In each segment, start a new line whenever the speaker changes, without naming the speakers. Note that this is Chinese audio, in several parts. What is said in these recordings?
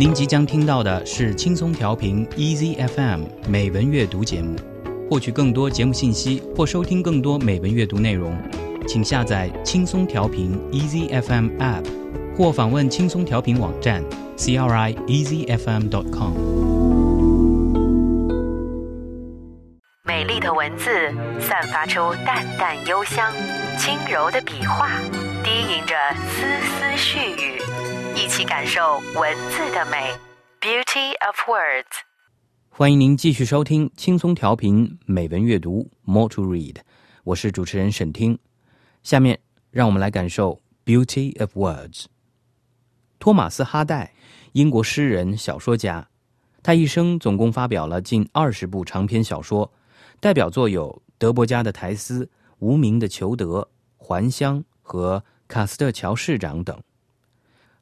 您即将听到的是轻松调频 EZFM 美文阅读节目。获取更多节目信息或收听更多美文阅读内容，请下载轻松调频 EZFM App，或访问轻松调频网站 c r i easy f m dot com。
美丽的文字散发出淡淡幽香，轻柔的笔画低吟着丝丝絮语，感受文字的美。Beauty of words。
欢迎您继续收听轻松调频美文阅读 More to Read，我是主持人沈听。下面让我们来感受 Beauty of Words。托马斯·哈代，英国诗人、小说家，他一生总共发表了近二十部长篇小说，代表作有《德伯家的苔丝》《无名的裘德》《还乡》和《卡斯特桥市长》等。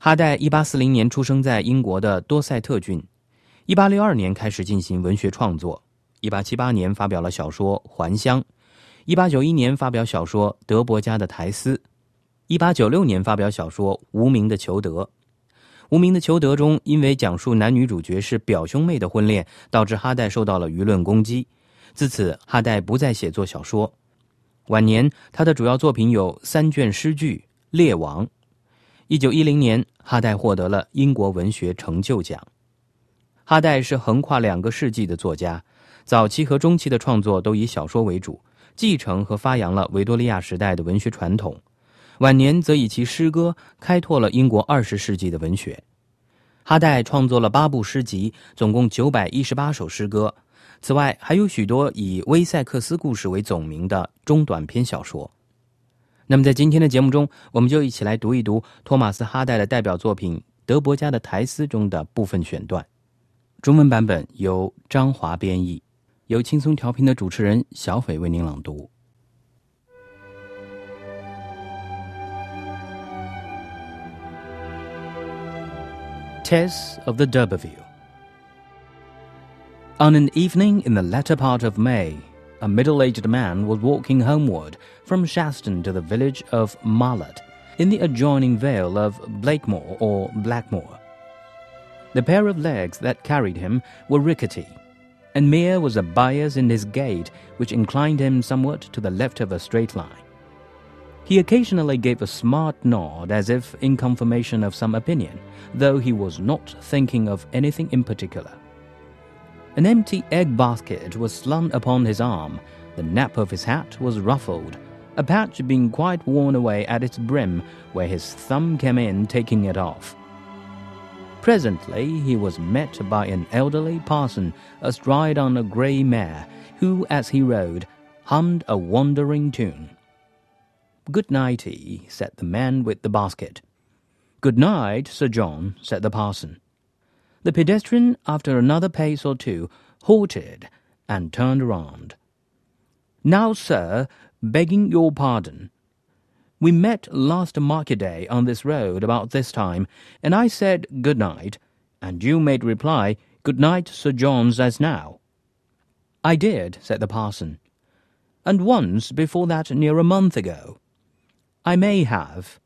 哈代一八四零年出生在英国的多塞特郡。一八六二年开始进行文学创作，一八七八年发表了小说《还乡》，一八九一年发表小说《德伯家的苔丝》，一八九六年发表小说《无名的裘德》。《无名的裘德》中，因为讲述男女主角是表兄妹的婚恋，导致哈代受到了舆论攻击。自此，哈代不再写作小说。晚年，他的主要作品有三卷诗句《列王》。一九一零年，哈代获得了英国文学成就奖。哈代是横跨两个世纪的作家，早期和中期的创作都以小说为主，继承和发扬了维多利亚时代的文学传统。晚年则以其诗歌开拓了英国二十世纪的文学。哈代创作了八部诗集，总共九百一十八首诗歌。此外，还有许多以威塞克斯故事为总名的中短篇小说。那么，在今天的节目中，我们就一起来读一读托马斯·哈代的代表作品《德伯家的苔丝》中的部分选段。中文版本由张华编译，由轻松调频的主持人小斐为您朗读。Tess of the D'Urberville. On an evening in the latter part of May, a middle aged man was walking homeward from Shaston to the village of Marlott, in the adjoining vale of Blakemore or Blackmore. The pair of legs that carried him were rickety, and mere was a bias in his gait which inclined him somewhat to the left of a straight line. He occasionally gave a smart nod as if in confirmation of some opinion, though he was not thinking of anything in particular. An empty egg basket was slung upon his arm, the nap of his hat was ruffled, a patch being quite worn away at its brim where his thumb came in taking it off. Presently he was met by an elderly parson astride on a grey mare, who, as he rode, hummed a wandering tune. Good nighty, said the man with the basket. Good night, Sir John, said the parson. The pedestrian, after another pace or two, halted and turned round. Now, sir, begging your pardon, we met last market day on this road about this time, and I said good night, and you made reply, Good night, Sir John's, as now. I did, said the parson, and once before that near a month ago. I may have.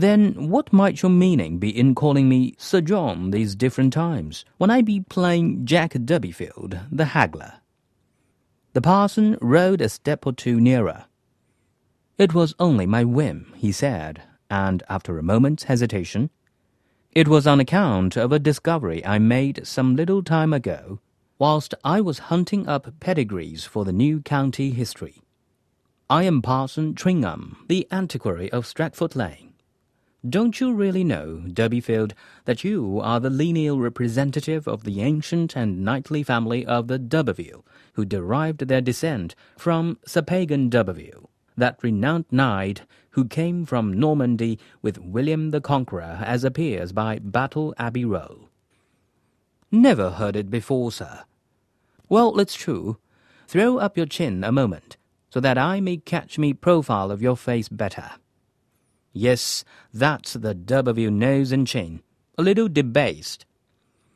Then what might your meaning be in calling me Sir John these different times, when I be playing Jack Dubyfield, the haggler? The parson rode a step or two nearer. It was only my whim, he said, and after a moment's hesitation, it was on account of a discovery I made some little time ago, whilst I was hunting up pedigrees for the new county history. I am Parson Tringham, the antiquary of Stratford Lane. Don't you really know, Dubyfield, that you are the lineal representative of the ancient and knightly family of the d'Urberville, who derived their descent from Sir Pagan d'Urberville, that renowned knight who came from Normandy with William the Conqueror, as appears by Battle Abbey Roll. Never heard it before, sir. Well, it's true. Throw up your chin a moment, so that I may catch me profile of your face better. Yes, that's the dub of your nose and chin, a little debased,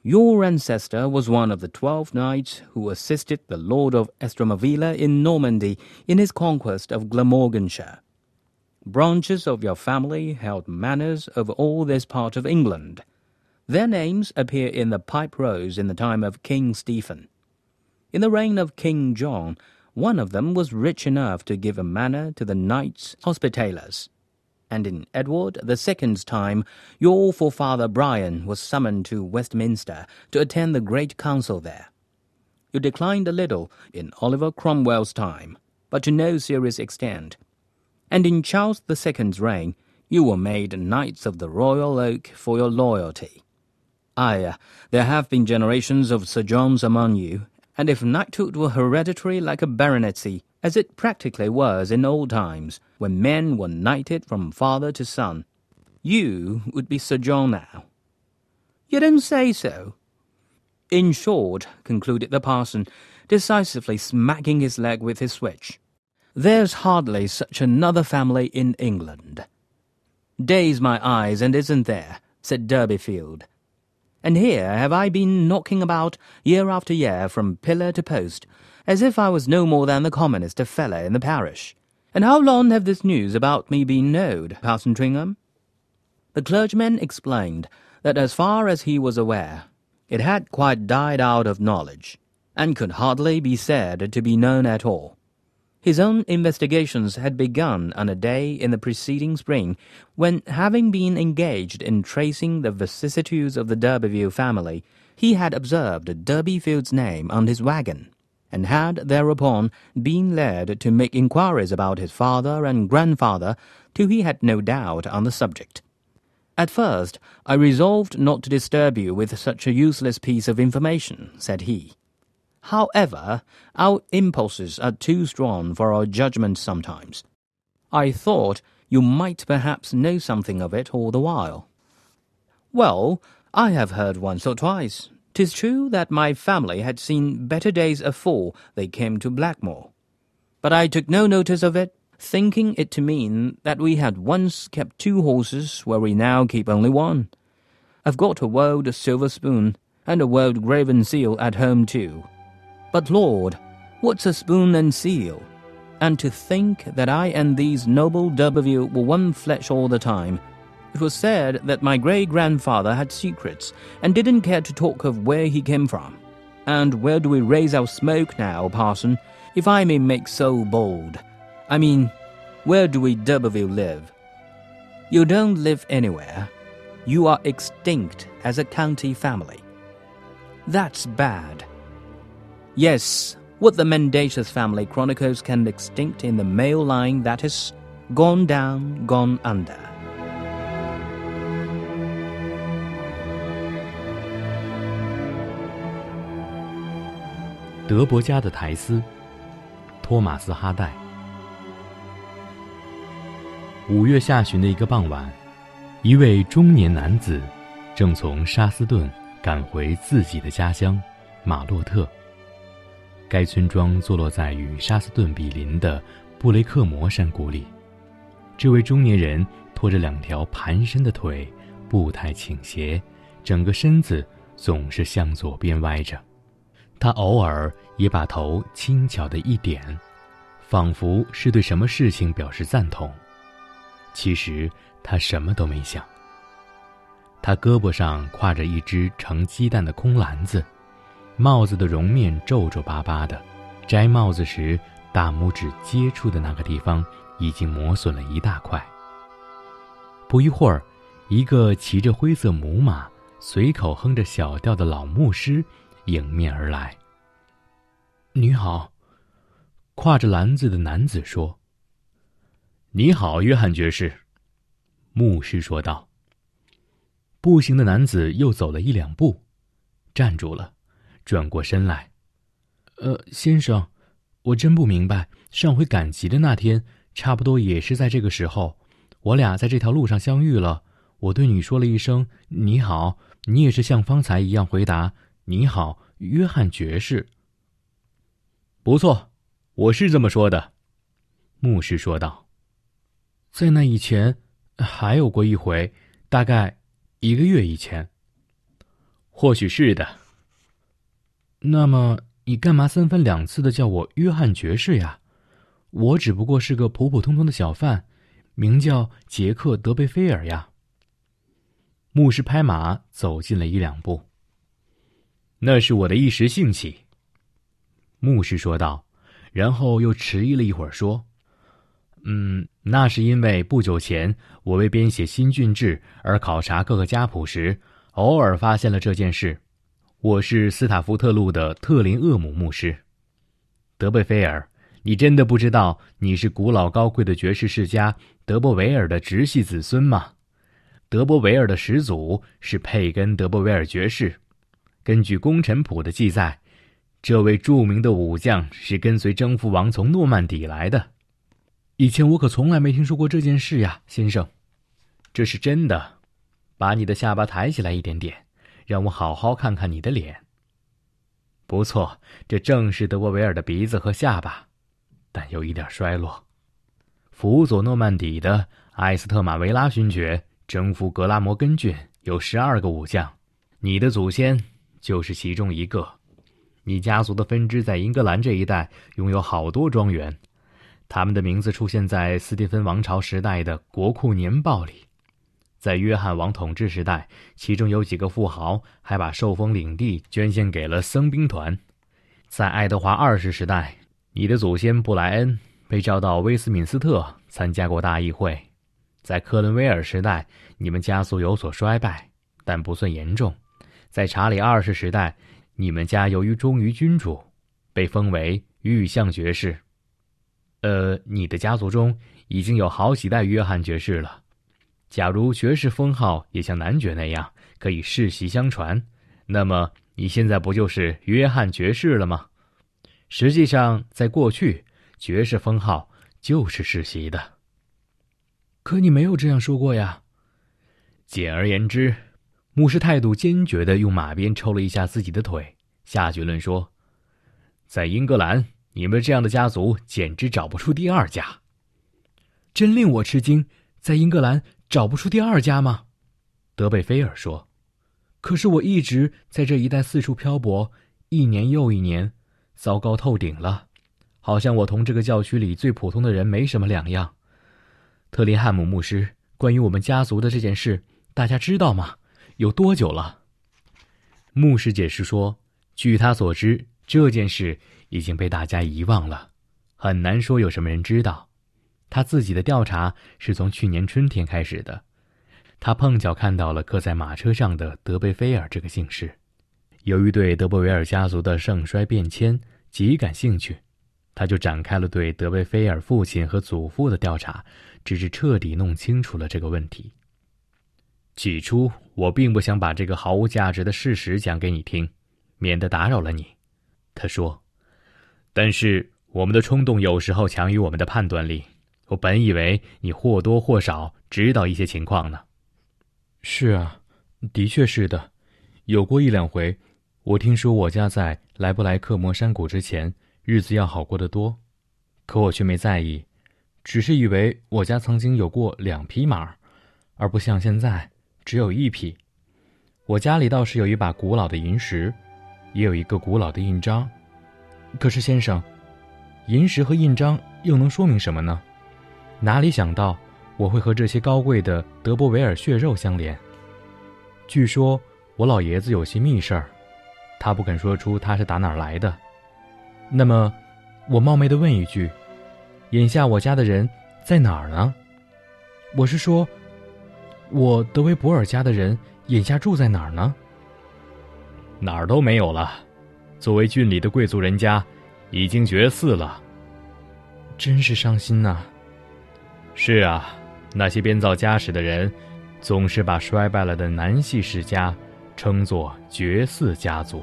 your ancestor was one of the twelve knights who assisted the Lord of Estramavilla in Normandy in his conquest of Glamorganshire. Branches of your family held manors over all this part of England. Their names appear in the Pipe Rolls in the time of King Stephen. In the reign of King John, one of them was rich enough to give a manor to the Knights Hospitallers. And in Edward the Second's time, your forefather Brian was summoned to Westminster to attend the great council there. You declined a little in Oliver Cromwell's time, but to no serious extent. And in Charles the Second's reign, you were made Knights of the Royal Oak for your loyalty. Aye, there have been generations of Sir Johns among you, and if knighthood were hereditary like a baronetcy, as it practically was in old times, when men were knighted from father to son, you would be Sir John now. You don't say so. In short, concluded the parson, decisively smacking his leg with his switch, there's hardly such another family in England. Daze my eyes, and isn't there? said Durbeyfield. And here have I been knocking about year after year from pillar to post, as if I was no more than the commonest of fellow in the parish. And how long have this news about me been knowed, Parson Tringham? The clergyman explained that as far as he was aware, it had quite died out of knowledge, and could hardly be said to be known at all. His own investigations had begun on a day in the preceding spring, when, having been engaged in tracing the vicissitudes of the D'Urberville family, he had observed Durbeyfield's name on his wagon, and had thereupon been led to make inquiries about his father and grandfather till he had no doubt on the subject. At first, I resolved not to disturb you with such a useless piece of information, said he. However, our impulses are too strong for our judgment sometimes. I thought you might perhaps know something of it all the while. Well, I have heard once or twice. Tis true that my family had seen better days afore they came to Blackmore. But I took no notice of it, thinking it to mean that we had once kept two horses where we now keep only one. I've got a world silver spoon and a world graven seal at home too. But Lord, what's a spoon and seal? And to think that I and these noble D'Urberville were one flesh all the time. It was said that my great grandfather had secrets and didn't care to talk of where he came from. And where do we raise our smoke now, parson, if I may make so bold? I mean, where do we D'Urberville live? You don't live anywhere. You are extinct as a county family. That's bad. Yes, what the mendacious family chronicles can extinct in the male line that is gone down, gone under.
德伯家的苔丝，托马斯·哈代。五月下旬的一个傍晚，一位中年男子正从沙斯顿赶回自己的家乡马洛特。该村庄坐落在与沙斯顿比邻的布雷克摩山谷里。这位中年人拖着两条盘伸的腿，步态倾斜，整个身子总是向左边歪着。他偶尔也把头轻巧的一点，仿佛是对什么事情表示赞同。其实他什么都没想。他胳膊上挎着一只盛鸡蛋的空篮子。帽子的绒面皱皱巴巴的，摘帽子时大拇指接触的那个地方已经磨损了一大块。不一会儿，一个骑着灰色母马、随口哼着小调的老牧师迎面而来。“你好。”挎着篮子的男子说。
“你好，约翰爵士。”
牧师说道。步行的男子又走了一两步，站住了。转过身来，
呃，先生，我真不明白，上回赶集的那天，差不多也是在这个时候，我俩在这条路上相遇了。我对你说了一声“你好”，你也是像方才一样回答“你好，约翰爵士”。不错，我是这么说的，牧师说道。在那以前，还有过一回，大概一个月以前。或许是的。那么你干嘛三番两次的叫我约翰爵士呀？我只不过是个普普通通的小贩，名叫杰克·德贝菲尔呀。
牧师拍马走近了一两步。那是我的一时兴起。牧师说道，然后又迟疑了一会儿，说：“嗯，那是因为不久前我为编写新郡志而考察各个家谱时，偶尔发现了这件事。我是斯塔福特路的特林厄姆牧师，德贝菲尔。你真的不知道你是古老高贵的爵士世家德波维尔的直系子孙吗？德波维尔的始祖是佩根·德波维尔爵士。根据功臣谱的记载。”这位著名的武将是跟随征服王从诺曼底来的。
以前我可从来没听说过这件事呀，先生。
这是真的。把你的下巴抬起来一点点，让我好好看看你的脸。不错，这正是德波维尔的鼻子和下巴，但有一点衰落。辅佐诺曼底的埃斯特马维拉勋爵征服格拉摩根郡有十二个武将，你的祖先就是其中一个。你家族的分支在英格兰这一带拥有好多庄园，他们的名字出现在斯蒂芬王朝时代的国库年报里。在约翰王统治时代，其中有几个富豪还把受封领地捐献给了僧兵团。在爱德华二世时代，你的祖先布莱恩被召到威斯敏斯特参加过大议会。在克伦威尔时代，你们家族有所衰败，但不算严重。在查理二世时代，你们家由于忠于君主，被封为御相爵士。呃，你的家族中已经有好几代约翰爵士了。假如爵士封号也像男爵那样可以世袭相传，那么你现在不就是约翰爵士了吗？实际上，在过去，爵士封号就是世袭的。
可你没有这样说过呀。
简而言之。牧师态度坚决的用马鞭抽了一下自己的腿，下结论说：“在英格兰，你们这样的家族简直找不出第二家。”
真令我吃惊，在英格兰找不出第二家吗？
德贝菲尔说：“
可是我一直在这一带四处漂泊，一年又一年，糟糕透顶了，好像我同这个教区里最普通的人没什么两样。”特林汉姆牧师，关于我们家族的这件事，大家知道吗？有多久了？
牧师解释说：“据他所知，这件事已经被大家遗忘了，很难说有什么人知道。他自己的调查是从去年春天开始的。他碰巧看到了刻在马车上的德贝菲尔这个姓氏，由于对德波维尔家族的盛衰变迁极感兴趣，他就展开了对德贝菲尔父亲和祖父的调查，直至彻底弄清楚了这个问题。”起初，我并不想把这个毫无价值的事实讲给你听，免得打扰了你。他说：“但是我们的冲动有时候强于我们的判断力。我本以为你或多或少知道一些情况呢。”“
是啊，的确是的，有过一两回，我听说我家在莱布莱克摩山谷之前日子要好过得多，可我却没在意，只是以为我家曾经有过两匹马，而不像现在。”只有一匹，我家里倒是有一把古老的银石，也有一个古老的印章。可是先生，银石和印章又能说明什么呢？哪里想到我会和这些高贵的德波维尔血肉相连？据说我老爷子有些密事儿，他不肯说出他是打哪儿来的。那么，我冒昧的问一句：眼下我家的人在哪儿呢？我是说。我德维博尔家的人眼下住在哪儿呢？
哪儿都没有了。作为郡里的贵族人家，已经绝嗣了。
真是伤心呐。
是啊，那些编造家史的人，总是把衰败了的南系世家称作绝嗣家族。